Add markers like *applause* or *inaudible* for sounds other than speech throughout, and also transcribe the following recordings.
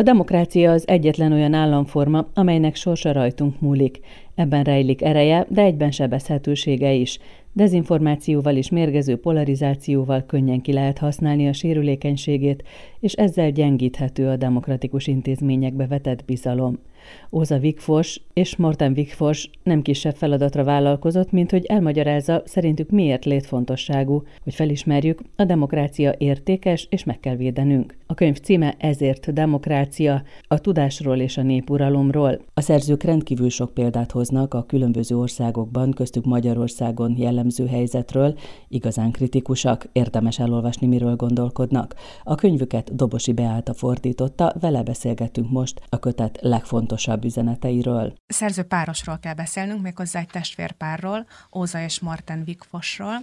A demokrácia az egyetlen olyan államforma, amelynek sorsa rajtunk múlik. Ebben rejlik ereje, de egyben sebezhetősége is. Dezinformációval és mérgező polarizációval könnyen ki lehet használni a sérülékenységét, és ezzel gyengíthető a demokratikus intézményekbe vetett bizalom. Óza Vigfors és Morten Vigfors nem kisebb feladatra vállalkozott, mint hogy elmagyarázza szerintük miért létfontosságú, hogy felismerjük, a demokrácia értékes és meg kell védenünk. A könyv címe ezért demokrácia, a tudásról és a népuralomról. A szerzők rendkívül sok példát hoznak a különböző országokban, köztük Magyarországon jellemző helyzetről, igazán kritikusak, érdemes elolvasni, miről gondolkodnak. A könyvüket Dobosi Beáta fordította, vele beszélgetünk most a kötet legfontosabb üzeneteiről. Szerző párosról kell beszélnünk, méghozzá egy testvérpárról, Óza és Marten Vigfosról,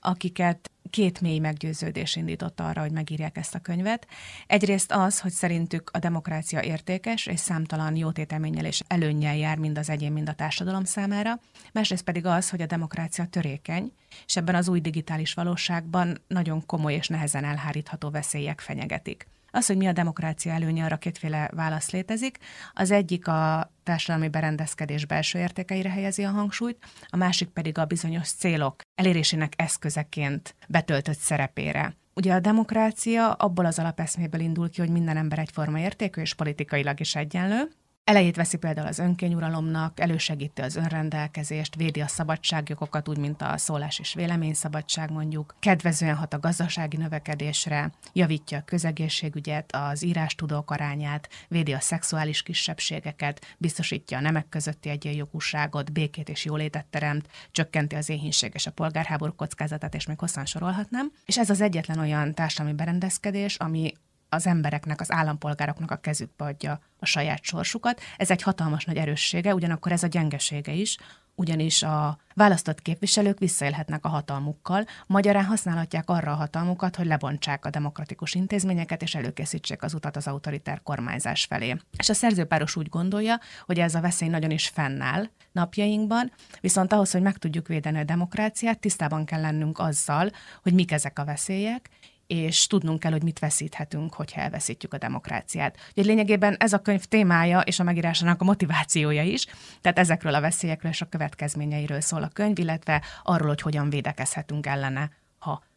akiket két mély meggyőződés indította arra, hogy megírják ezt a könyvet. Egyrészt az, hogy szerintük a demokrácia értékes és számtalan jótételménnyel és előnnyel jár mind az egyén, mind a társadalom számára. Másrészt pedig az, hogy a demokrácia törékeny, és ebben az új digitális valóságban nagyon komoly és nehezen elhárítható veszélyek fenyegetik. Az, hogy mi a demokrácia előnye, arra kétféle válasz létezik. Az egyik a társadalmi berendezkedés belső értékeire helyezi a hangsúlyt, a másik pedig a bizonyos célok elérésének eszközeként betöltött szerepére. Ugye a demokrácia abból az alapeszméből indul ki, hogy minden ember egyforma értékű és politikailag is egyenlő, Elejét veszi például az önkényuralomnak, elősegíti az önrendelkezést, védi a szabadságjogokat, úgy, mint a szólás és véleményszabadság mondjuk, kedvezően hat a gazdasági növekedésre, javítja a közegészségügyet, az írástudók arányát, védi a szexuális kisebbségeket, biztosítja a nemek közötti egyenjogúságot, békét és jólétet teremt, csökkenti az éhínség és a polgárháború kockázatát, és még hosszan sorolhatnám. És ez az egyetlen olyan társadalmi berendezkedés, ami az embereknek, az állampolgároknak a kezükbe adja a saját sorsukat. Ez egy hatalmas nagy erőssége, ugyanakkor ez a gyengesége is, ugyanis a választott képviselők visszaélhetnek a hatalmukkal, magyarán használhatják arra a hatalmukat, hogy lebontsák a demokratikus intézményeket és előkészítsék az utat az autoritár kormányzás felé. És a szerzőpáros úgy gondolja, hogy ez a veszély nagyon is fennáll napjainkban, viszont ahhoz, hogy meg tudjuk védeni a demokráciát, tisztában kell lennünk azzal, hogy mik ezek a veszélyek, és tudnunk kell, hogy mit veszíthetünk, hogyha elveszítjük a demokráciát. Úgyhogy lényegében ez a könyv témája és a megírásának a motivációja is, tehát ezekről a veszélyekről és a következményeiről szól a könyv, illetve arról, hogy hogyan védekezhetünk ellene,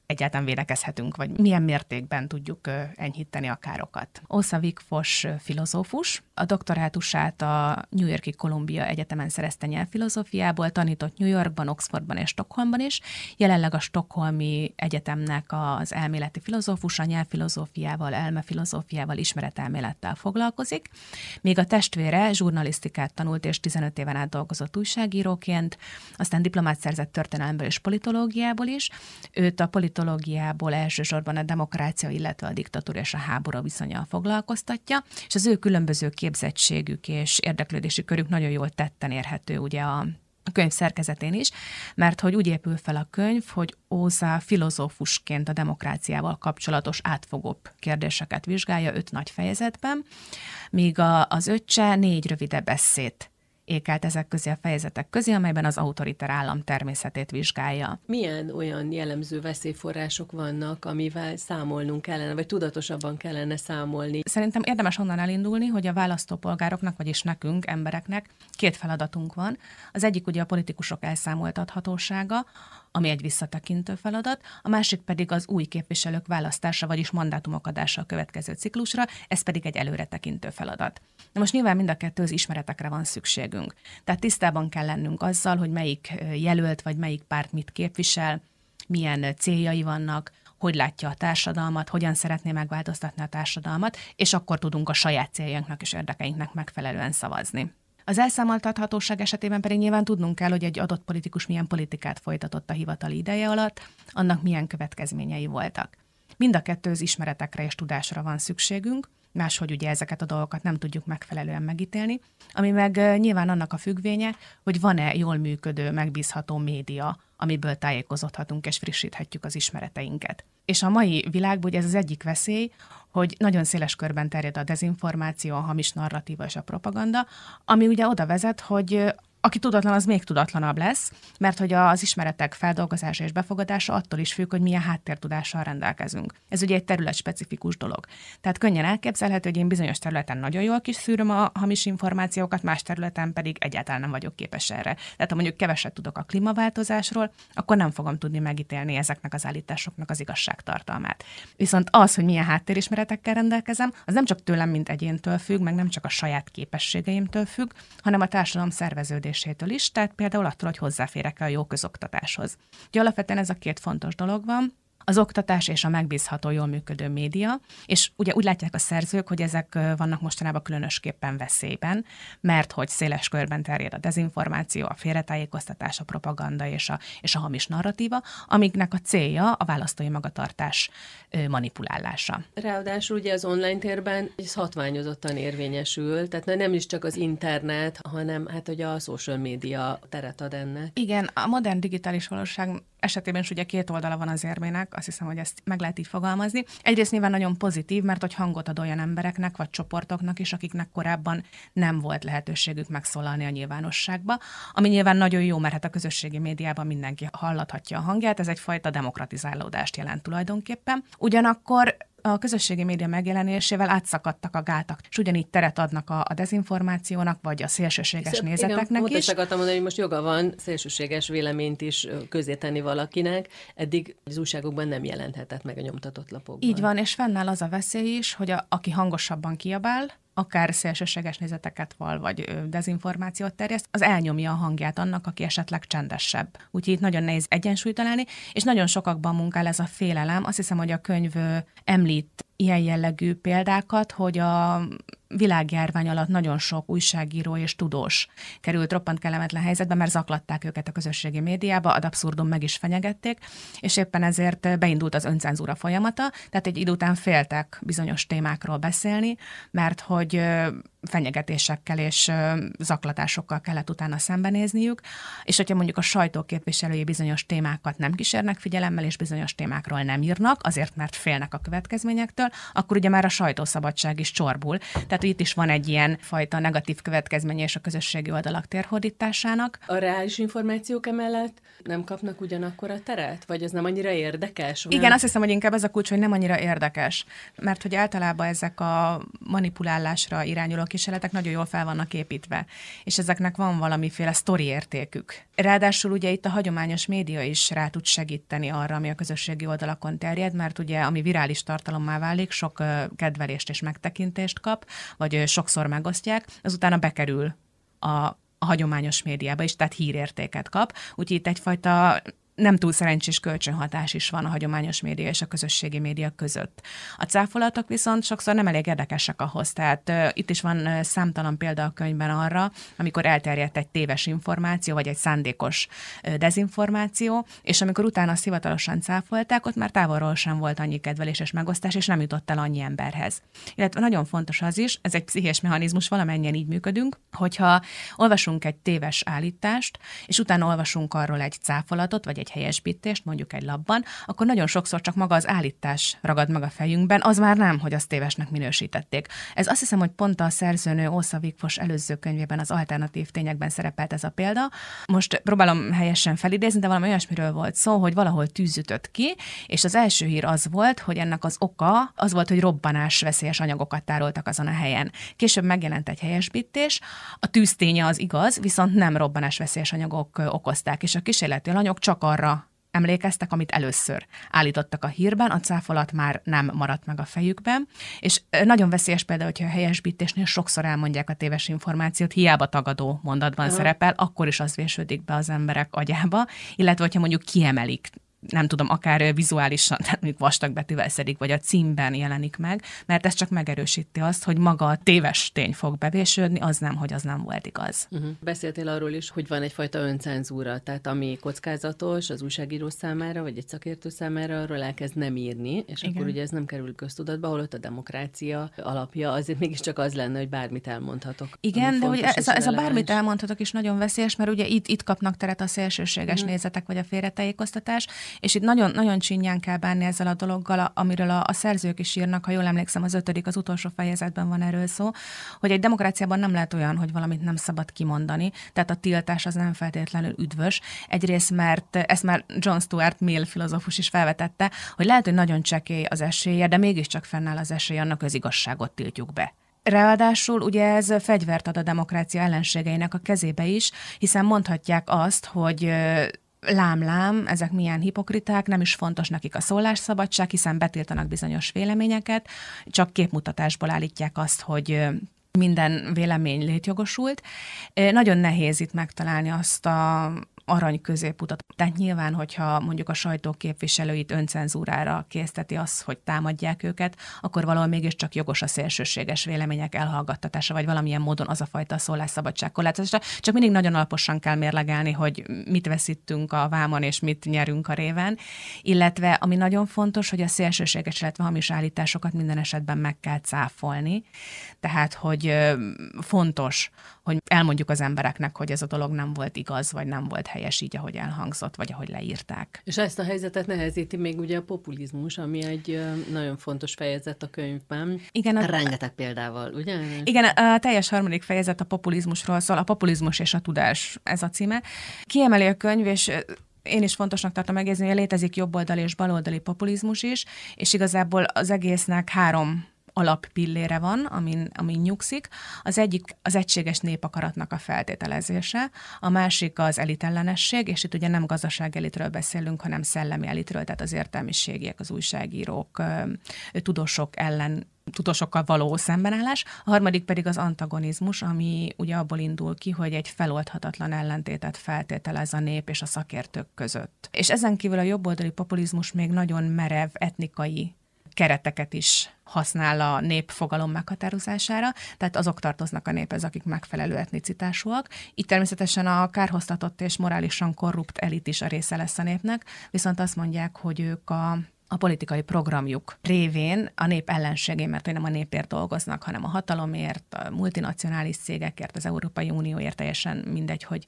egyáltalán védekezhetünk, vagy milyen mértékben tudjuk enyhíteni a károkat. Osza Vigfos filozófus, a doktorátusát a New Yorki Columbia Egyetemen szerezte nyelvfilozófiából, tanított New Yorkban, Oxfordban és Stockholmban is. Jelenleg a Stockholmi Egyetemnek az elméleti filozófusa, nyelvfilozófiával, elmefilozófiával, ismeretelmélettel foglalkozik. Még a testvére zsurnalisztikát tanult és 15 éven át dolgozott újságíróként, aztán diplomát szerzett történelemből és politológiából is. Őt a politológiából elsősorban a demokrácia, illetve a diktatúra és a háború viszonya foglalkoztatja, és az ő különböző képzettségük és érdeklődési körük nagyon jól tetten érhető ugye a a könyv szerkezetén is, mert hogy úgy épül fel a könyv, hogy Óza filozófusként a demokráciával kapcsolatos átfogóbb kérdéseket vizsgálja öt nagy fejezetben, míg a, az öccse négy rövidebb eszét ékelt ezek közé a fejezetek közé, amelyben az autoriter állam természetét vizsgálja. Milyen olyan jellemző veszélyforrások vannak, amivel számolnunk kellene, vagy tudatosabban kellene számolni? Szerintem érdemes onnan elindulni, hogy a választópolgároknak, vagyis nekünk, embereknek két feladatunk van. Az egyik ugye a politikusok elszámoltathatósága, ami egy visszatekintő feladat, a másik pedig az új képviselők választása, vagyis mandátumok adása a következő ciklusra, ez pedig egy előretekintő feladat. Na most nyilván mind a kettő az ismeretekre van szükségünk. Tehát tisztában kell lennünk azzal, hogy melyik jelölt vagy melyik párt mit képvisel, milyen céljai vannak, hogy látja a társadalmat, hogyan szeretné megváltoztatni a társadalmat, és akkor tudunk a saját céljainknak és érdekeinknek megfelelően szavazni. Az elszámoltathatóság esetében pedig nyilván tudnunk kell, hogy egy adott politikus milyen politikát folytatott a hivatali ideje alatt, annak milyen következményei voltak. Mind a kettő az ismeretekre és tudásra van szükségünk, máshogy ugye ezeket a dolgokat nem tudjuk megfelelően megítélni, ami meg nyilván annak a függvénye, hogy van-e jól működő, megbízható média, amiből tájékozódhatunk és frissíthetjük az ismereteinket. És a mai világban ugye ez az egyik veszély, hogy nagyon széles körben terjed a dezinformáció, a hamis narratíva és a propaganda, ami ugye oda vezet, hogy aki tudatlan, az még tudatlanabb lesz, mert hogy az ismeretek feldolgozása és befogadása attól is függ, hogy milyen háttértudással rendelkezünk. Ez ugye egy terület specifikus dolog. Tehát könnyen elképzelhető, hogy én bizonyos területen nagyon jól kiszűröm a hamis információkat, más területen pedig egyáltalán nem vagyok képes erre. Tehát ha mondjuk keveset tudok a klímaváltozásról, akkor nem fogom tudni megítélni ezeknek az állításoknak az igazságtartalmát. Viszont az, hogy milyen háttérismeretekkel rendelkezem, az nem csak tőlem, mint egyéntől függ, meg nem csak a saját képességeimtől függ, hanem a társadalom szerveződésétől is, tehát például attól, hogy hozzáférek a jó közoktatáshoz. Ugye alapvetően ez a két fontos dolog van, az oktatás és a megbízható, jól működő média, és ugye úgy látják a szerzők, hogy ezek vannak mostanában különösképpen veszélyben, mert hogy széles körben terjed a dezinformáció, a félretájékoztatás, a propaganda és a, és a hamis narratíva, amiknek a célja a választói magatartás manipulálása. Ráadásul ugye az online térben ez hatványozottan érvényesül, tehát nem is csak az internet, hanem hát hogy a social media teret ad ennek. Igen, a modern digitális valóság esetében is ugye két oldala van az érmének, azt hiszem, hogy ezt meg lehet így fogalmazni. Egyrészt nyilván nagyon pozitív, mert hogy hangot ad olyan embereknek vagy csoportoknak is, akiknek korábban nem volt lehetőségük megszólalni a nyilvánosságba, ami nyilván nagyon jó, mert hát a közösségi médiában mindenki hallathatja a hangját, ez egyfajta demokratizálódást jelent tulajdonképpen. Ugyanakkor a közösségi média megjelenésével átszakadtak a gátak, és ugyanígy teret adnak a, a dezinformációnak, vagy a szélsőséges Szép, nézeteknek igen, is. Igen, mondani, hogy most joga van szélsőséges véleményt is közé tenni valakinek, eddig az újságokban nem jelenthetett meg a nyomtatott lapokban. Így van, és fennáll az a veszély is, hogy a, aki hangosabban kiabál, akár szélsőséges nézeteket val, vagy dezinformációt terjeszt, az elnyomja a hangját annak, aki esetleg csendesebb. Úgyhogy itt nagyon nehéz egyensúlyt találni, és nagyon sokakban munkál ez a félelem. Azt hiszem, hogy a könyv említ ilyen jellegű példákat, hogy a világjárvány alatt nagyon sok újságíró és tudós került roppant kellemetlen helyzetbe, mert zaklatták őket a közösségi médiába, ad abszurdum meg is fenyegették, és éppen ezért beindult az öncenzúra folyamata, tehát egy idő után féltek bizonyos témákról beszélni, mert hogy fenyegetésekkel és zaklatásokkal kellett utána szembenézniük, és hogyha mondjuk a sajtóképviselői bizonyos témákat nem kísérnek figyelemmel, és bizonyos témákról nem írnak, azért mert félnek a következményektől, akkor ugye már a sajtószabadság is csorbul. Tehát itt is van egy ilyen fajta negatív következménye és a közösségi oldalak térhódításának. A reális információk emellett nem kapnak ugyanakkor a teret? Vagy ez nem annyira érdekes? Vagy? Igen, azt hiszem, hogy inkább ez a kulcs, hogy nem annyira érdekes. Mert hogy általában ezek a manipulálásra irányuló kísérletek nagyon jól fel vannak építve, és ezeknek van valamiféle sztori értékük. Ráadásul ugye itt a hagyományos média is rá tud segíteni arra, ami a közösségi oldalakon terjed, mert ugye ami virális tartalommá válik, sok kedvelést és megtekintést kap, vagy sokszor megosztják, azután bekerül a, a hagyományos médiába is, tehát hírértéket kap. Úgyhogy itt egyfajta nem túl szerencsés kölcsönhatás is van a hagyományos média és a közösségi média között. A cáfolatok viszont sokszor nem elég érdekesek ahhoz, tehát uh, itt is van uh, számtalan példa a könyvben arra, amikor elterjedt egy téves információ, vagy egy szándékos uh, dezinformáció, és amikor utána azt hivatalosan cáfolták, ott már távolról sem volt annyi kedvelés és megosztás, és nem jutott el annyi emberhez. Illetve nagyon fontos az is, ez egy pszichés mechanizmus, valamennyien így működünk, hogyha olvasunk egy téves állítást, és utána olvasunk arról egy cáfolatot, vagy egy egy helyesbítést, mondjuk egy labban, akkor nagyon sokszor csak maga az állítás ragad meg a fejünkben, az már nem, hogy azt tévesnek minősítették. Ez azt hiszem, hogy pont a szerzőnő Ósza Vikfos előző könyvében az alternatív tényekben szerepelt ez a példa. Most próbálom helyesen felidézni, de valami olyasmiről volt szó, hogy valahol tűzütött ki, és az első hír az volt, hogy ennek az oka az volt, hogy robbanás veszélyes anyagokat tároltak azon a helyen. Később megjelent egy helyesbítés, a tűzténye az igaz, viszont nem robbanás veszélyes anyagok okozták, és a kísérleti alanyok csak arra arra emlékeztek, amit először állítottak a hírben, a cáfolat már nem maradt meg a fejükben, és nagyon veszélyes például, hogyha a helyesbítésnél sokszor elmondják a téves információt, hiába tagadó mondatban Aha. szerepel, akkor is az vésődik be az emberek agyába, illetve hogyha mondjuk kiemelik nem tudom, akár vizuálisan, *laughs* tehát mondjuk vastag betűvel szedik, vagy a címben jelenik meg, mert ez csak megerősíti azt, hogy maga a téves tény fog bevésődni, az nem, hogy az nem volt igaz. Uh-huh. Beszéltél arról is, hogy van egyfajta öncenzúra, tehát ami kockázatos az újságíró számára, vagy egy szakértő számára, arról elkezd nem írni, és Igen. akkor ugye ez nem kerül köztudatba, holott a demokrácia alapja azért mégiscsak az lenne, hogy bármit elmondhatok. Igen, de hogy ez, a, ez a bármit elmondhatok is nagyon veszélyes, mert ugye itt, itt kapnak teret a szélsőséges uh-huh. nézetek, vagy a félretájékoztatás, És itt nagyon, nagyon csinyán kell bánni ezzel a dologgal, amiről a, a szerzők is írnak, ha jól emlékszem, az ötödik, az utolsó fejezetben van erről szó, hogy egy demokráciában nem lehet olyan, hogy valamit nem szabad kimondani, tehát a tiltás az nem feltétlenül üdvös. Egyrészt, mert ezt már John Stuart Mill filozófus is felvetette, hogy lehet, hogy nagyon csekély az esélye, de mégiscsak fennáll az esély annak, az igazságot tiltjuk be. Ráadásul ugye ez fegyvert ad a demokrácia ellenségeinek a kezébe is, hiszen mondhatják azt, hogy lám-lám, ezek milyen hipokriták, nem is fontos nekik a szólásszabadság, hiszen betiltanak bizonyos véleményeket, csak képmutatásból állítják azt, hogy minden vélemény létjogosult. Nagyon nehéz itt megtalálni azt a arany középutat. Tehát nyilván, hogyha mondjuk a sajtó képviselőit öncenzúrára készteti az, hogy támadják őket, akkor valahol mégiscsak jogos a szélsőséges vélemények elhallgattatása, vagy valamilyen módon az a fajta szólásszabadság korlátozása. Csak mindig nagyon alaposan kell mérlegelni, hogy mit veszítünk a vámon, és mit nyerünk a réven. Illetve, ami nagyon fontos, hogy a szélsőséges, illetve hamis állításokat minden esetben meg kell cáfolni. Tehát, hogy fontos, hogy elmondjuk az embereknek, hogy ez a dolog nem volt igaz, vagy nem volt helyes így, ahogy elhangzott, vagy ahogy leírták. És ezt a helyzetet nehezíti még ugye a populizmus, ami egy nagyon fontos fejezet a könyvben. Igen. A... Rengeteg példával, ugye? Igen, a teljes harmadik fejezet a populizmusról szól, a populizmus és a tudás, ez a címe. Kiemeli a könyv, és én is fontosnak tartom megjegyezni, hogy létezik jobboldali és baloldali populizmus is, és igazából az egésznek három alappillére van, amin, amin nyugszik. Az egyik az egységes népakaratnak a feltételezése, a másik az elitellenesség, és itt ugye nem gazdaságelitről beszélünk, hanem szellemi elitről, tehát az értelmiségiek, az újságírók, tudósok ellen tudósokkal való szembenállás, a harmadik pedig az antagonizmus, ami ugye abból indul ki, hogy egy feloldhatatlan ellentétet feltételez a nép és a szakértők között. És ezen kívül a jobboldali populizmus még nagyon merev etnikai kereteket is használ a népfogalom meghatározására, tehát azok tartoznak a néphez, akik megfelelő etnicitásúak. Itt természetesen a kárhoztatott és morálisan korrupt elit is a része lesz a népnek, viszont azt mondják, hogy ők a a politikai programjuk révén a nép ellenségé, mert hogy nem a népért dolgoznak, hanem a hatalomért, a multinacionális cégekért, az Európai Unióért, teljesen mindegy, hogy,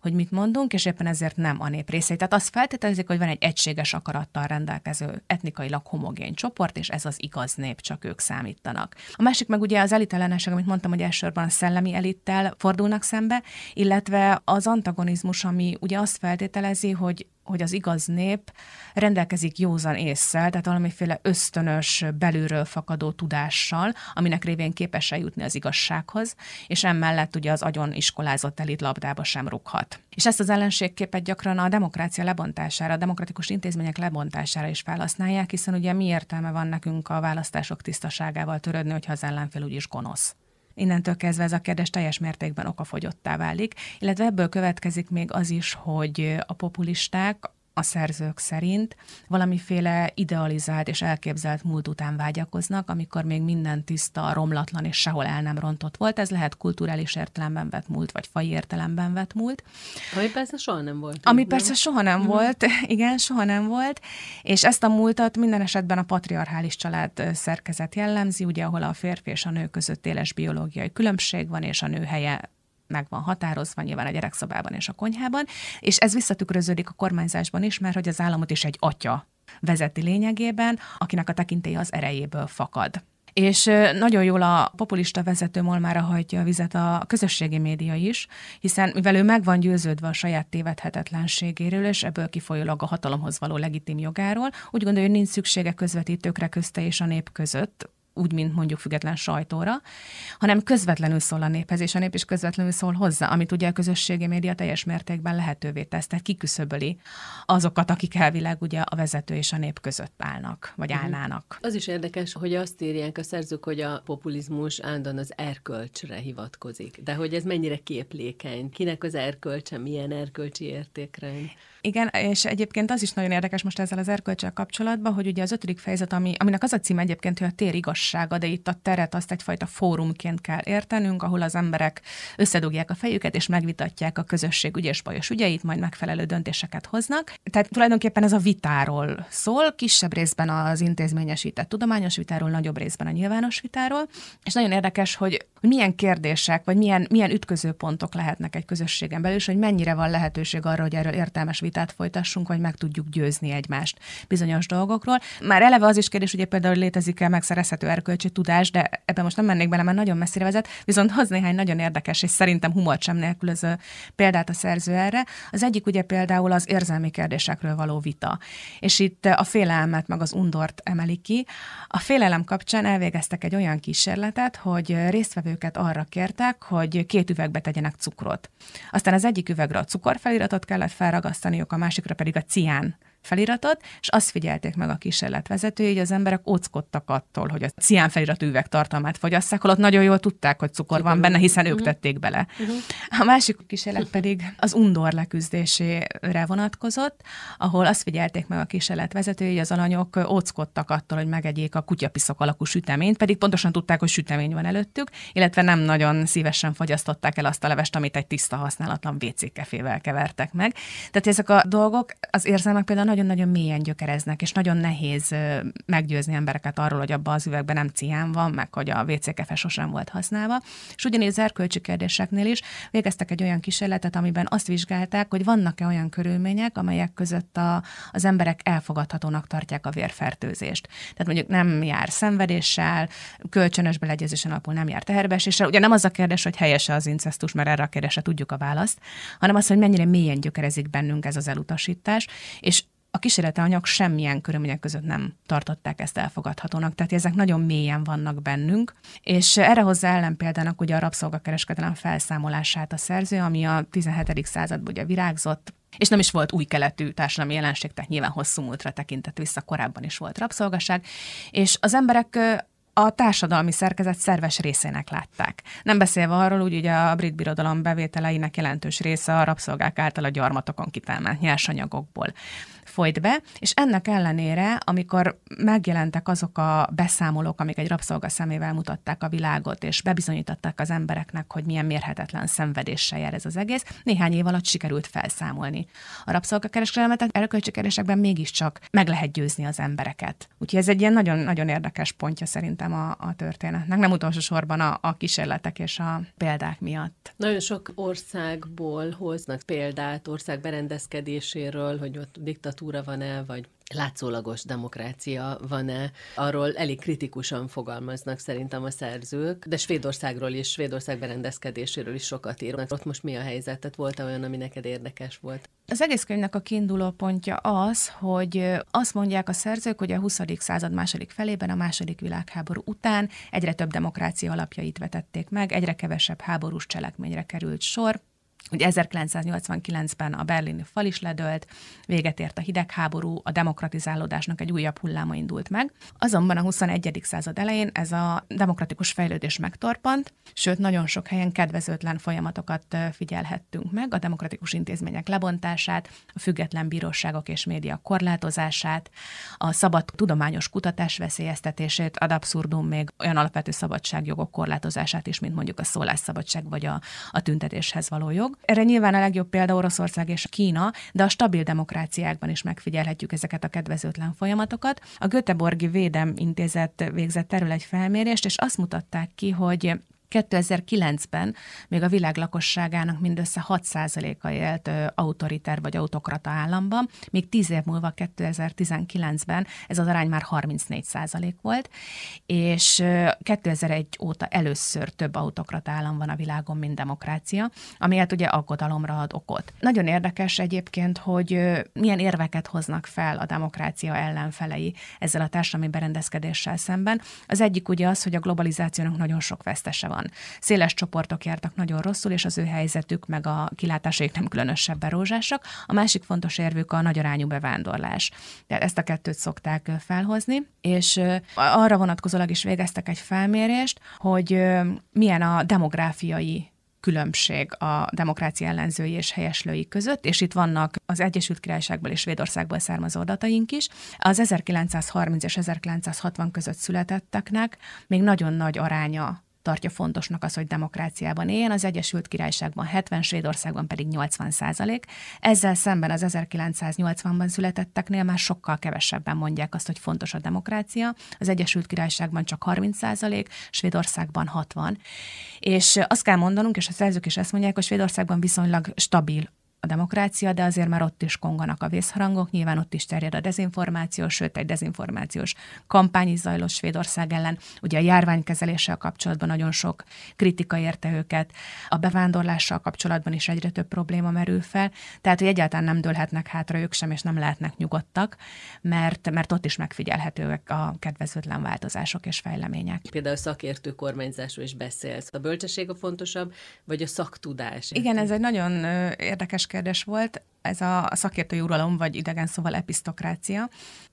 hogy mit mondunk, és éppen ezért nem a nép részei. Tehát azt feltételezik, hogy van egy egységes akarattal rendelkező etnikailag homogén csoport, és ez az igaz nép, csak ők számítanak. A másik meg ugye az elitellenesség, amit mondtam, hogy elsősorban a szellemi elittel fordulnak szembe, illetve az antagonizmus, ami ugye azt feltételezi, hogy hogy az igaz nép rendelkezik józan észsel, tehát valamiféle ösztönös, belülről fakadó tudással, aminek révén képes eljutni az igazsághoz, és emellett ugye az agyon iskolázott elit labdába sem rúghat. És ezt az ellenségképet gyakran a demokrácia lebontására, a demokratikus intézmények lebontására is felhasználják, hiszen ugye mi értelme van nekünk a választások tisztaságával törődni, hogyha az ellenfél úgyis gonosz. Innentől kezdve ez a kérdés teljes mértékben okafogyottá válik, illetve ebből következik még az is, hogy a populisták a szerzők szerint valamiféle idealizált és elképzelt múlt után vágyakoznak, amikor még minden tiszta, romlatlan és sehol el nem rontott volt. Ez lehet kulturális értelemben vett múlt, vagy fai értelemben vett múlt. Ami persze soha nem volt. Ami nem? persze soha nem mm. volt, *laughs* igen, soha nem volt. És ezt a múltat minden esetben a patriarchális család szerkezet jellemzi, ugye, ahol a férfi és a nő között éles biológiai különbség van, és a nő helye meg van határozva, nyilván a gyerekszobában és a konyhában, és ez visszatükröződik a kormányzásban is, mert hogy az államot is egy atya vezeti lényegében, akinek a tekintélye az erejéből fakad. És nagyon jól a populista vezető malmára hagyja a vizet a közösségi média is, hiszen mivel ő meg van győződve a saját tévedhetetlenségéről, és ebből kifolyólag a hatalomhoz való legitim jogáról, úgy gondolja, hogy nincs szüksége közvetítőkre közte és a nép között, úgy, mint mondjuk független sajtóra, hanem közvetlenül szól a néphez, és a nép is közvetlenül szól hozzá, amit ugye a közösségi média teljes mértékben lehetővé tesz, tehát kiküszöböli azokat, akik elvileg ugye a vezető és a nép között állnak, vagy uh-huh. állnának. Az is érdekes, hogy azt írják a szerzők, hogy a populizmus állandóan az erkölcsre hivatkozik, de hogy ez mennyire képlékeny, kinek az erkölcse, milyen erkölcsi értékrend. Igen, és egyébként az is nagyon érdekes most ezzel az erkölcsel kapcsolatban, hogy ugye az ötödik fejezet, ami, aminek az a cím egyébként, hogy a tér igazság, fontossága, de itt a teret azt egyfajta fórumként kell értenünk, ahol az emberek összedugják a fejüket, és megvitatják a közösség ügyes bajos ügyeit, majd megfelelő döntéseket hoznak. Tehát tulajdonképpen ez a vitáról szól, kisebb részben az intézményesített tudományos vitáról, nagyobb részben a nyilvános vitáról, és nagyon érdekes, hogy milyen kérdések, vagy milyen, milyen ütközőpontok lehetnek egy közösségen belül, és hogy mennyire van lehetőség arra, hogy erről értelmes vitát folytassunk, vagy meg tudjuk győzni egymást bizonyos dolgokról. Már eleve az is kérdés, hogy például létezik-e megszerezhető erkölcsi tudás, de ebben most nem mennék bele, mert nagyon messzire vezet, viszont hoz néhány nagyon érdekes, és szerintem humor sem nélkülöző példát a szerző erre. Az egyik ugye például az érzelmi kérdésekről való vita. És itt a félelmet, meg az undort emeli ki. A félelem kapcsán elvégeztek egy olyan kísérletet, hogy résztvevőket arra kértek, hogy két üvegbe tegyenek cukrot. Aztán az egyik üvegre a cukorfeliratot kellett felragasztaniuk, a másikra pedig a cián feliratot, és azt figyelték meg a kísérletvezetői, hogy az emberek óckodtak attól, hogy a cián feliratú üveg tartalmát fogyasszák, holott nagyon jól tudták, hogy cukor van benne, hiszen ők mhm. tették bele. Uh-huh. A másik kísérlet pedig az undor leküzdésére vonatkozott, ahol azt figyelték meg a kísérletvezetői, hogy az alanyok óckodtak attól, hogy megegyék a kutyapiszok alakú süteményt, pedig pontosan tudták, hogy sütemény van előttük, illetve nem nagyon szívesen fogyasztották el azt a levest, amit egy tiszta használatlan WC kefével kevertek meg. Tehát ezek a dolgok, az érzelmek például nagyon-nagyon mélyen gyökereznek, és nagyon nehéz meggyőzni embereket arról, hogy abban az üvegben nem cián van, meg hogy a WC-kefe sosem volt használva. És ugyanígy az erkölcsi kérdéseknél is végeztek egy olyan kísérletet, amiben azt vizsgálták, hogy vannak-e olyan körülmények, amelyek között a, az emberek elfogadhatónak tartják a vérfertőzést. Tehát mondjuk nem jár szenvedéssel, kölcsönös beleegyezésen alapul nem jár teherbeeséssel. Ugye nem az a kérdés, hogy helyese az incesztus, mert erre a kérdésre tudjuk a választ, hanem az, hogy mennyire mélyen gyökerezik bennünk ez az elutasítás, és a kísérleti anyag semmilyen körülmények között nem tartották ezt elfogadhatónak. Tehát ezek nagyon mélyen vannak bennünk, és erre hozzá ellenpéldának ugye a rabszolgakereskedelem felszámolását a szerző, ami a 17. században ugye virágzott, és nem is volt új keletű társadalmi jelenség, tehát nyilván hosszú múltra tekintett vissza, korábban is volt rabszolgaság, és az emberek a társadalmi szerkezet szerves részének látták. Nem beszélve arról, hogy ugye a brit birodalom bevételeinek jelentős része a rabszolgák által a gyarmatokon kitermelt nyersanyagokból folyt be, és ennek ellenére, amikor megjelentek azok a beszámolók, amik egy rabszolga szemével mutatták a világot, és bebizonyították az embereknek, hogy milyen mérhetetlen szenvedéssel jár ez az egész, néhány év alatt sikerült felszámolni. A rabszolgakereskedelmet erkölcsi mégiscsak meg lehet győzni az embereket. Úgyhogy ez egy ilyen nagyon-nagyon érdekes pontja szerintem a, a történetnek, nem utolsó sorban a, a kísérletek és a példák miatt. Nagyon sok országból hoznak példát ország berendezkedéséről, hogy ott diktatúra diktatúra van-e, vagy látszólagos demokrácia van-e, arról elég kritikusan fogalmaznak szerintem a szerzők, de Svédországról is, Svédország berendezkedéséről is sokat írnak. Ott most mi a helyzet? Tehát volt-e olyan, ami neked érdekes volt? Az egész könyvnek a kiinduló pontja az, hogy azt mondják a szerzők, hogy a 20. század második felében, a második világháború után egyre több demokrácia alapjait vetették meg, egyre kevesebb háborús cselekményre került sor, Ugye 1989-ben a berlini fal is ledőlt, véget ért a hidegháború, a demokratizálódásnak egy újabb hulláma indult meg. Azonban a 21. század elején ez a demokratikus fejlődés megtorpant, sőt nagyon sok helyen kedvezőtlen folyamatokat figyelhettünk meg, a demokratikus intézmények lebontását, a független bíróságok és média korlátozását, a szabad tudományos kutatás veszélyeztetését, ad abszurdum még olyan alapvető szabadságjogok korlátozását is, mint mondjuk a szólásszabadság vagy a, a tüntetéshez való jog. Erre nyilván a legjobb példa Oroszország és Kína, de a stabil demokráciákban is megfigyelhetjük ezeket a kedvezőtlen folyamatokat. A Göteborgi Védem Intézet végzett erről egy felmérést, és azt mutatták ki, hogy 2009-ben még a világ lakosságának mindössze 6%-a élt autoriter vagy autokrata államban, még 10 év múlva 2019-ben ez az arány már 34% volt, és 2001 óta először több autokrata állam van a világon, mint demokrácia, amiért ugye aggodalomra ad okot. Nagyon érdekes egyébként, hogy milyen érveket hoznak fel a demokrácia ellenfelei ezzel a társadalmi berendezkedéssel szemben. Az egyik ugye az, hogy a globalizációnak nagyon sok vesztese van van. Széles csoportok jártak nagyon rosszul, és az ő helyzetük meg a kilátásaik nem különösebben rózsásak. A másik fontos érvük a nagyarányú bevándorlás. Tehát ezt a kettőt szokták felhozni, és arra vonatkozólag is végeztek egy felmérést, hogy milyen a demográfiai különbség a demokrácia ellenzői és helyeslői között, és itt vannak az Egyesült Királyságból és Svédországból származó adataink is. Az 1930 és 1960 között születetteknek még nagyon nagy aránya tartja fontosnak az, hogy demokráciában éljen, az Egyesült Királyságban 70, Svédországban pedig 80 százalék. Ezzel szemben az 1980-ban születetteknél már sokkal kevesebben mondják azt, hogy fontos a demokrácia. Az Egyesült Királyságban csak 30 százalék, Svédországban 60. És azt kell mondanunk, és a szerzők is ezt mondják, hogy Svédországban viszonylag stabil a demokrácia, de azért már ott is konganak a vészharangok, nyilván ott is terjed a dezinformáció, sőt egy dezinformációs kampány is zajlott Svédország ellen. Ugye a járványkezeléssel kapcsolatban nagyon sok kritika érte őket, a bevándorlással kapcsolatban is egyre több probléma merül fel, tehát hogy egyáltalán nem dőlhetnek hátra ők sem, és nem lehetnek nyugodtak, mert, mert ott is megfigyelhetőek a kedvezőtlen változások és fejlemények. Például a szakértő kormányzásról is beszélsz. A bölcsesség a fontosabb, vagy a szaktudás? Igen, ez egy nagyon érdekes kérdés volt ez a szakértői uralom, vagy idegen szóval episztokrácia.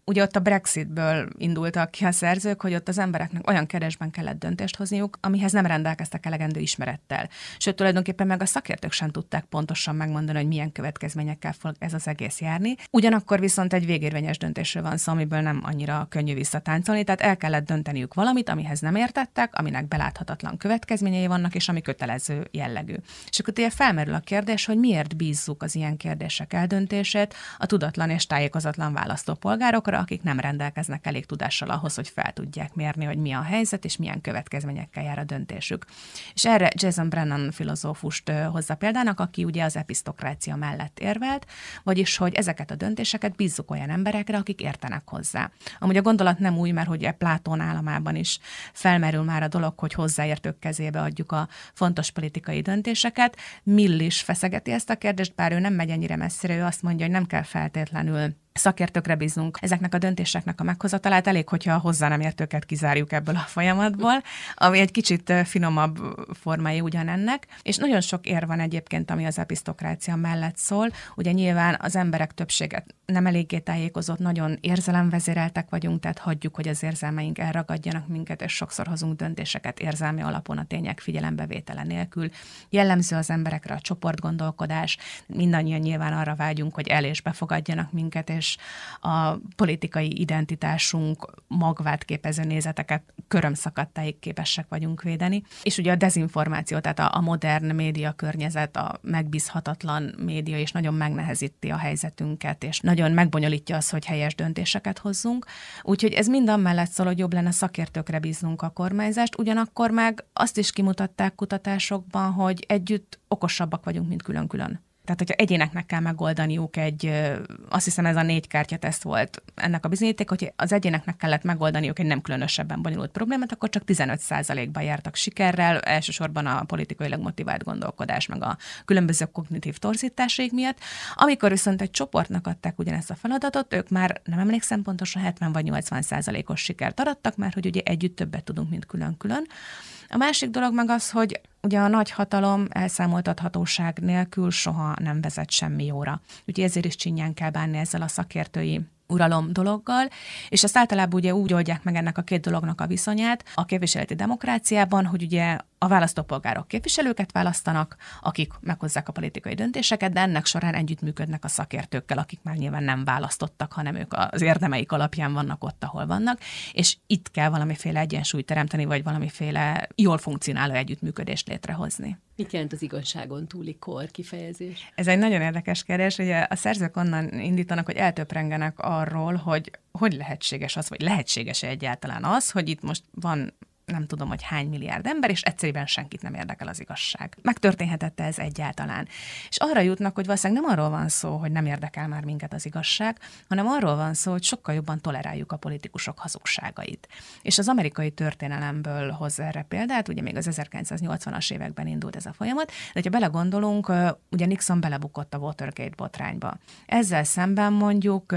Ugye ott a Brexitből indultak ki a szerzők, hogy ott az embereknek olyan keresben kellett döntést hozniuk, amihez nem rendelkeztek elegendő ismerettel. Sőt, tulajdonképpen meg a szakértők sem tudták pontosan megmondani, hogy milyen következményekkel fog ez az egész járni. Ugyanakkor viszont egy végérvényes döntésről van szó, amiből nem annyira könnyű visszatáncolni, tehát el kellett dönteniük valamit, amihez nem értettek, aminek beláthatatlan következményei vannak, és ami kötelező jellegű. És akkor ugye felmerül a kérdés, hogy miért bízzuk az ilyen kérdések kérdések eldöntését a tudatlan és tájékozatlan választópolgárokra, akik nem rendelkeznek elég tudással ahhoz, hogy fel tudják mérni, hogy mi a helyzet és milyen következményekkel jár a döntésük. És erre Jason Brennan filozófust hozza példának, aki ugye az episztokrácia mellett érvelt, vagyis, hogy ezeket a döntéseket bízzuk olyan emberekre, akik értenek hozzá. Amúgy a gondolat nem új, mert ugye Plátón államában is felmerül már a dolog, hogy hozzáértők kezébe adjuk a fontos politikai döntéseket. Mill is feszegeti ezt a kérdést, bár ő nem megy ennyire messzire, ő azt mondja, hogy nem kell feltétlenül szakértőkre bízunk ezeknek a döntéseknek a meghozatalát. Elég, hogyha hozzá nem értőket kizárjuk ebből a folyamatból, ami egy kicsit finomabb formái ugyanennek. És nagyon sok ér van egyébként, ami az episztokrácia mellett szól. Ugye nyilván az emberek többséget nem eléggé tájékozott, nagyon érzelemvezéreltek vagyunk, tehát hagyjuk, hogy az érzelmeink elragadjanak minket, és sokszor hozunk döntéseket érzelmi alapon a tények figyelembevétele nélkül. Jellemző az emberekre a csoportgondolkodás, mindannyian nyilván arra vágyunk, hogy el és befogadjanak minket, és és a politikai identitásunk magvát képező nézeteket körömszakadtáig képesek vagyunk védeni. És ugye a dezinformáció, tehát a, modern média környezet, a megbízhatatlan média is nagyon megnehezíti a helyzetünket, és nagyon megbonyolítja az, hogy helyes döntéseket hozzunk. Úgyhogy ez mind mellett szól, hogy jobb lenne szakértőkre bíznunk a kormányzást, ugyanakkor meg azt is kimutatták kutatásokban, hogy együtt okosabbak vagyunk, mint külön-külön. Tehát, hogyha egyéneknek kell megoldaniuk egy, azt hiszem ez a négy kártyateszt volt ennek a bizonyíték, hogy az egyéneknek kellett megoldaniuk egy nem különösebben bonyolult problémát, akkor csak 15%-ban jártak sikerrel, elsősorban a politikailag motivált gondolkodás, meg a különböző kognitív torzításaik miatt. Amikor viszont egy csoportnak adták ugyanezt a feladatot, ők már nem emlékszem pontosan 70 vagy 80 százalékos sikert arattak, mert hogy ugye együtt többet tudunk, mint külön-külön. A másik dolog meg az, hogy ugye a nagy hatalom elszámoltathatóság nélkül soha nem vezet semmi jóra. Úgyhogy ezért is csinyán kell bánni ezzel a szakértői uralom dologgal, és ezt általában ugye úgy oldják meg ennek a két dolognak a viszonyát a képviseleti demokráciában, hogy ugye a választópolgárok képviselőket választanak, akik meghozzák a politikai döntéseket, de ennek során együttműködnek a szakértőkkel, akik már nyilván nem választottak, hanem ők az érdemeik alapján vannak ott, ahol vannak, és itt kell valamiféle egyensúlyt teremteni, vagy valamiféle jól funkcionáló együttműködést létrehozni. Mit jelent az igazságon túli kor kifejezés? Ez egy nagyon érdekes kérdés. Ugye a szerzők onnan indítanak, hogy eltöprengenek arról, hogy hogy lehetséges az, vagy lehetséges-e egyáltalán az, hogy itt most van nem tudom, hogy hány milliárd ember, és egyszerűen senkit nem érdekel az igazság. Megtörténhetett ez egyáltalán. És arra jutnak, hogy valószínűleg nem arról van szó, hogy nem érdekel már minket az igazság, hanem arról van szó, hogy sokkal jobban toleráljuk a politikusok hazugságait. És az amerikai történelemből hoz erre példát, ugye még az 1980-as években indult ez a folyamat, de ha belegondolunk, ugye Nixon belebukott a Watergate botrányba. Ezzel szemben mondjuk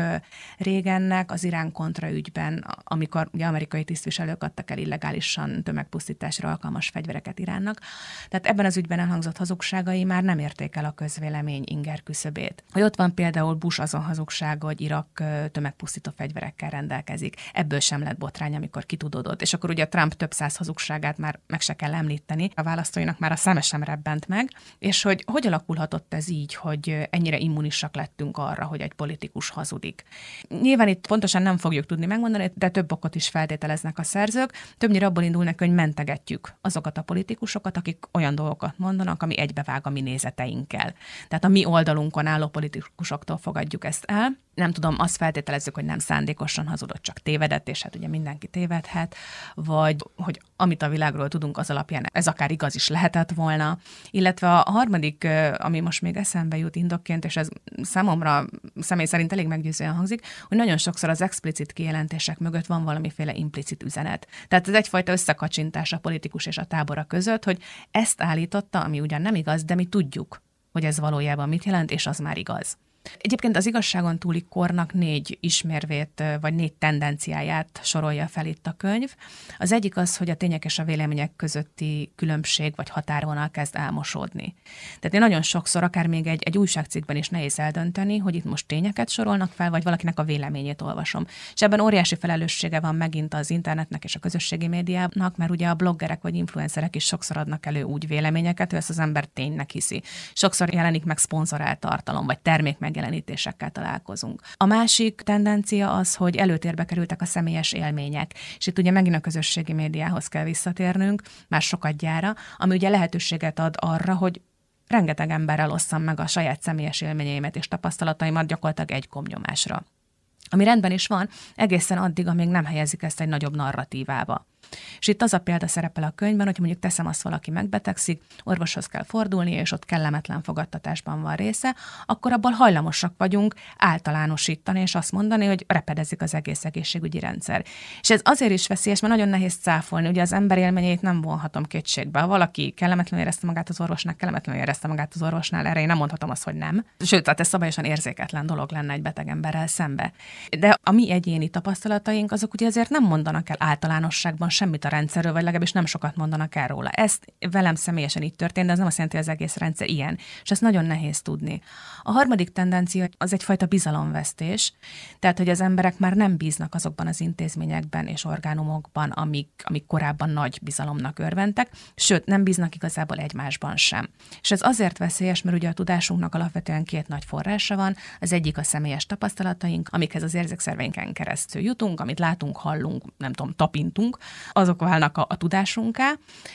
régennek az Irán kontra ügyben, amikor ugye amerikai tisztviselők adtak el illegálisan biztosan tömegpusztításra alkalmas fegyvereket Iránnak. Tehát ebben az ügyben elhangzott hazugságai már nem érték el a közvélemény inger küszöbét. Hogy ott van például Bush azon hazugsága, hogy Irak tömegpusztító fegyverekkel rendelkezik. Ebből sem lett botrány, amikor kitudódott. És akkor ugye Trump több száz hazugságát már meg se kell említeni. A választóinak már a szeme sem rebbent meg. És hogy hogy alakulhatott ez így, hogy ennyire immunisak lettünk arra, hogy egy politikus hazudik. Nyilván itt pontosan nem fogjuk tudni megmondani, de több okot is feltételeznek a szerzők. Többnyire abból indulnak, hogy mentegetjük azokat a politikusokat, akik olyan dolgokat mondanak, ami egybevág a mi nézeteinkkel. Tehát a mi oldalunkon álló politikusoktól fogadjuk ezt el. Nem tudom, azt feltételezzük, hogy nem szándékosan hazudott, csak tévedett, és hát ugye mindenki tévedhet, vagy hogy amit a világról tudunk, az alapján ez akár igaz is lehetett volna. Illetve a harmadik, ami most még eszembe jut indokként, és ez számomra személy szerint elég meggyőzően hangzik, hogy nagyon sokszor az explicit kijelentések mögött van valamiféle implicit üzenet. Tehát ez egyfajta összekacsintás a politikus és a tábora között, hogy ezt állította, ami ugyan nem igaz, de mi tudjuk, hogy ez valójában mit jelent, és az már igaz. Egyébként az igazságon túli kornak négy ismérvét, vagy négy tendenciáját sorolja fel itt a könyv. Az egyik az, hogy a tények és a vélemények közötti különbség vagy határvonal kezd elmosódni. Tehát én nagyon sokszor, akár még egy, egy újságcikkben is nehéz eldönteni, hogy itt most tényeket sorolnak fel, vagy valakinek a véleményét olvasom. És ebben óriási felelőssége van megint az internetnek és a közösségi médiának, mert ugye a bloggerek vagy influencerek is sokszor adnak elő úgy véleményeket, hogy ezt az ember ténynek hiszi. Sokszor jelenik meg szponzorált tartalom, vagy termék meg megjelenítésekkel találkozunk. A másik tendencia az, hogy előtérbe kerültek a személyes élmények, és itt ugye megint a közösségi médiához kell visszatérnünk, már sokat gyára, ami ugye lehetőséget ad arra, hogy rengeteg emberrel osszam meg a saját személyes élményeimet és tapasztalataimat gyakorlatilag egy komnyomásra. Ami rendben is van, egészen addig, amíg nem helyezik ezt egy nagyobb narratívába. És itt az a példa szerepel a könyvben, hogy mondjuk teszem azt, valaki megbetegszik, orvoshoz kell fordulni, és ott kellemetlen fogadtatásban van része, akkor abból hajlamosak vagyunk általánosítani, és azt mondani, hogy repedezik az egész egészségügyi rendszer. És ez azért is veszélyes, mert nagyon nehéz cáfolni, ugye az ember élményeit nem vonhatom kétségbe. Ha valaki kellemetlenül érezte magát az orvosnál, kellemetlenül érezte magát az orvosnál, erre én nem mondhatom azt, hogy nem. Sőt, tehát ez szabályosan érzéketlen dolog lenne egy beteg emberrel szembe. De a mi egyéni tapasztalataink azok ugye azért nem mondanak el általánosságban semmit a rendszerről, vagy legalábbis nem sokat mondanak el róla. Ezt velem személyesen így történt, de ez nem azt jelenti, hogy az egész rendszer ilyen, és ezt nagyon nehéz tudni. A harmadik tendencia az egyfajta bizalomvesztés, tehát hogy az emberek már nem bíznak azokban az intézményekben és orgánumokban, amik, amik korábban nagy bizalomnak örventek, sőt, nem bíznak igazából egymásban sem. És ez azért veszélyes, mert ugye a tudásunknak alapvetően két nagy forrása van, az egyik a személyes tapasztalataink, amikhez az érzékszerveinken keresztül jutunk, amit látunk, hallunk, nem tudom, tapintunk, azok válnak a, a tudásunká,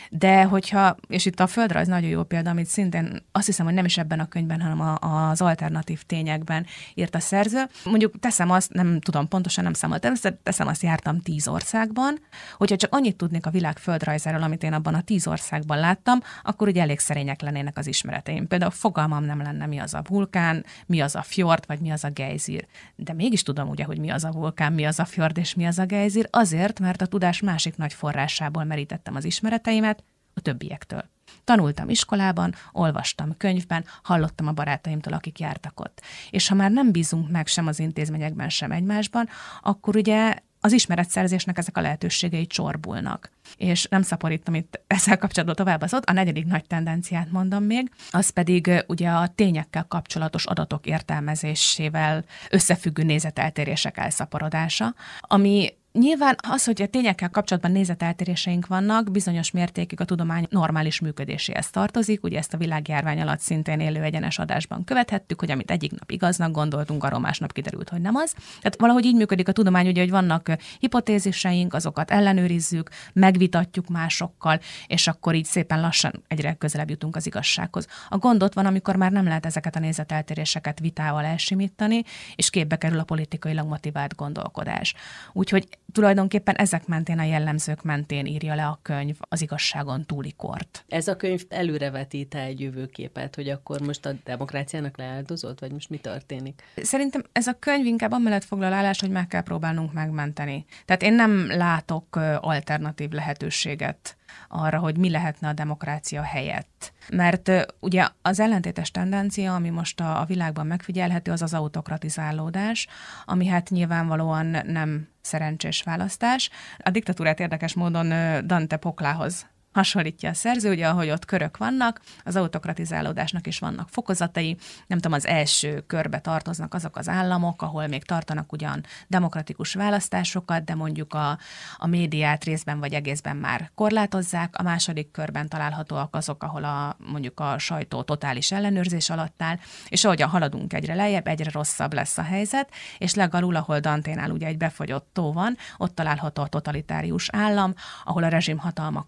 de hogyha, és itt a földrajz nagyon jó példa, amit szintén azt hiszem, hogy nem is ebben a könyvben, hanem a, az alternatív tényekben írt a szerző. Mondjuk teszem azt, nem tudom pontosan, nem számoltam, teszem azt, jártam tíz országban, hogyha csak annyit tudnék a világ földrajzáról, amit én abban a tíz országban láttam, akkor ugye elég szerények lennének az ismereteim. Például fogalmam nem lenne, mi az a vulkán, mi az a fjord, vagy mi az a gejzír. De mégis tudom ugye, hogy mi az a vulkán, mi az a fjord, és mi az a gejzír, azért, mert a tudás másik nagy forrásából merítettem az ismereteimet, a többiektől. Tanultam iskolában, olvastam könyvben, hallottam a barátaimtól, akik jártak ott. És ha már nem bízunk meg sem az intézményekben, sem egymásban, akkor ugye az ismeretszerzésnek ezek a lehetőségei csorbulnak. És nem szaporítom itt ezzel kapcsolatban tovább az ott, a negyedik nagy tendenciát mondom még, az pedig ugye a tényekkel kapcsolatos adatok értelmezésével összefüggő nézeteltérések elszaporodása, ami Nyilván az, hogy a tényekkel kapcsolatban nézeteltéréseink vannak, bizonyos mértékig a tudomány normális működéséhez tartozik. Ugye ezt a világjárvány alatt szintén élő egyenes adásban követhettük, hogy amit egyik nap igaznak gondoltunk, arról másnap kiderült, hogy nem az. Tehát valahogy így működik a tudomány, ugye, hogy vannak hipotéziseink, azokat ellenőrizzük, megvitatjuk másokkal, és akkor így szépen lassan egyre közelebb jutunk az igazsághoz. A gondot van, amikor már nem lehet ezeket a nézeteltéréseket vitával elsimítani, és képbe kerül a politikailag motivált gondolkodás. Úgyhogy tulajdonképpen ezek mentén, a jellemzők mentén írja le a könyv az igazságon túli kort. Ez a könyv előrevetít egy jövőképet, hogy akkor most a demokráciának leáldozott, vagy most mi történik? Szerintem ez a könyv inkább amellett foglal állást, hogy meg kell próbálnunk megmenteni. Tehát én nem látok alternatív lehetőséget arra, hogy mi lehetne a demokrácia helyett. Mert ugye az ellentétes tendencia, ami most a, világban megfigyelhető, az az autokratizálódás, ami hát nyilvánvalóan nem szerencsés választás. A diktatúrát érdekes módon Dante Poklához hasonlítja a szerző, ugye ahogy ott körök vannak, az autokratizálódásnak is vannak fokozatai, nem tudom, az első körbe tartoznak azok az államok, ahol még tartanak ugyan demokratikus választásokat, de mondjuk a, a médiát részben vagy egészben már korlátozzák, a második körben találhatóak azok, ahol a, mondjuk a sajtó totális ellenőrzés alatt áll, és ahogyan haladunk egyre lejjebb, egyre rosszabb lesz a helyzet, és legalul, ahol Danténál ugye egy befogyott tó van, ott található a totalitárius állam, ahol a rezsim hatalma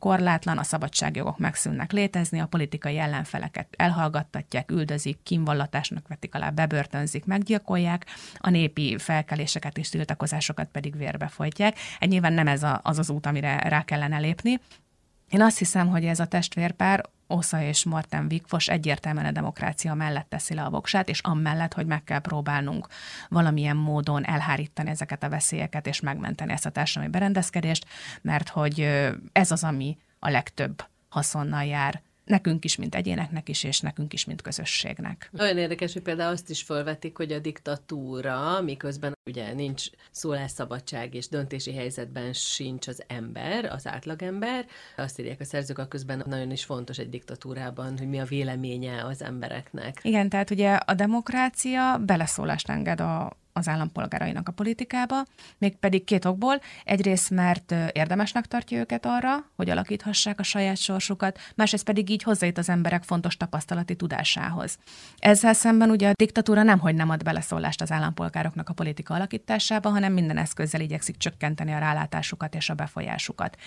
korlátlan, a szabadságjogok megszűnnek létezni, a politikai ellenfeleket elhallgattatják, üldözik, kínvallatásnak vetik alá, bebörtönzik, meggyilkolják, a népi felkeléseket és tiltakozásokat pedig vérbe folytják. Egy nyilván nem ez a, az az út, amire rá kellene lépni. Én azt hiszem, hogy ez a testvérpár Osza és Martin Wigfors egyértelműen a demokrácia mellett teszi le a voksát, és amellett, hogy meg kell próbálnunk valamilyen módon elhárítani ezeket a veszélyeket, és megmenteni ezt a társadalmi berendezkedést, mert hogy ez az, ami a legtöbb haszonnal jár nekünk is, mint egyéneknek is, és nekünk is, mint közösségnek. Olyan érdekes, hogy például azt is felvetik, hogy a diktatúra, miközben ugye nincs szólásszabadság, és döntési helyzetben sincs az ember, az átlagember, azt írják a szerzők, a közben nagyon is fontos egy diktatúrában, hogy mi a véleménye az embereknek. Igen, tehát ugye a demokrácia beleszólást enged a, az állampolgárainak a politikába, mégpedig két okból. Egyrészt, mert érdemesnek tartja őket arra, hogy alakíthassák a saját sorsukat, másrészt pedig így hozzájut az emberek fontos tapasztalati tudásához. Ezzel szemben ugye a diktatúra nem, hogy nem ad beleszólást az állampolgároknak a politika alakításába, hanem minden eszközzel igyekszik csökkenteni a rálátásukat és a befolyásukat.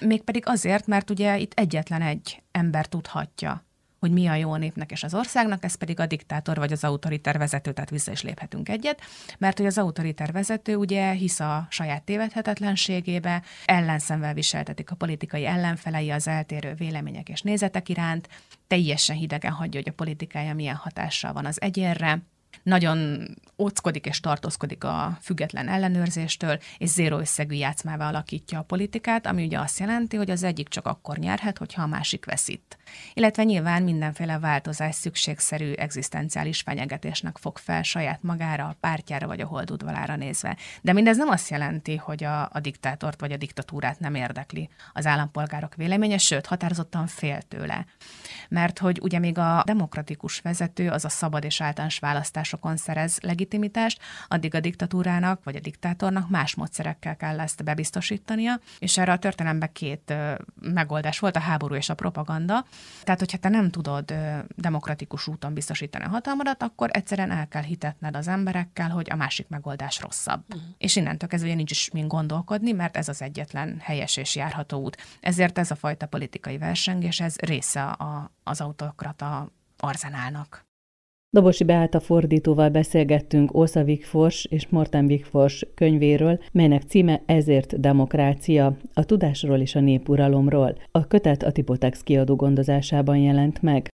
Mégpedig azért, mert ugye itt egyetlen egy ember tudhatja hogy mi a jó népnek és az országnak, ez pedig a diktátor vagy az autoriter vezető, tehát vissza is léphetünk egyet, mert hogy az autoriter vezető ugye hisz a saját tévedhetetlenségébe, ellenszemvel viseltetik a politikai ellenfelei az eltérő vélemények és nézetek iránt, teljesen hidegen hagyja, hogy a politikája milyen hatással van az egyénre, nagyon óckodik és tartózkodik a független ellenőrzéstől, és zéro összegű játszmává alakítja a politikát, ami ugye azt jelenti, hogy az egyik csak akkor nyerhet, hogyha a másik veszít. Illetve nyilván mindenféle változás szükségszerű egzisztenciális fenyegetésnek fog fel saját magára, a pártjára vagy a holdudvalára nézve. De mindez nem azt jelenti, hogy a, a diktátort vagy a diktatúrát nem érdekli az állampolgárok véleménye, sőt, határozottan fél tőle. Mert hogy ugye még a demokratikus vezető az a szabad és általános választás választásokon szerez legitimitást, addig a diktatúrának vagy a diktátornak más módszerekkel kell ezt bebiztosítania, és erre a történelemben két megoldás volt, a háború és a propaganda. Tehát, hogyha te nem tudod demokratikus úton biztosítani a hatalmadat, akkor egyszerűen el kell hitetned az emberekkel, hogy a másik megoldás rosszabb. Uh-huh. És innentől kezdve nincs is mind gondolkodni, mert ez az egyetlen helyes és járható út. Ezért ez a fajta politikai versengés, ez része a, az autokrata arzenálnak. Dobosi Beáta fordítóval beszélgettünk Ósza Wigfors és Morten Wigfors könyvéről, melynek címe Ezért demokrácia, a tudásról és a népuralomról. A kötet a Tipotex kiadó gondozásában jelent meg.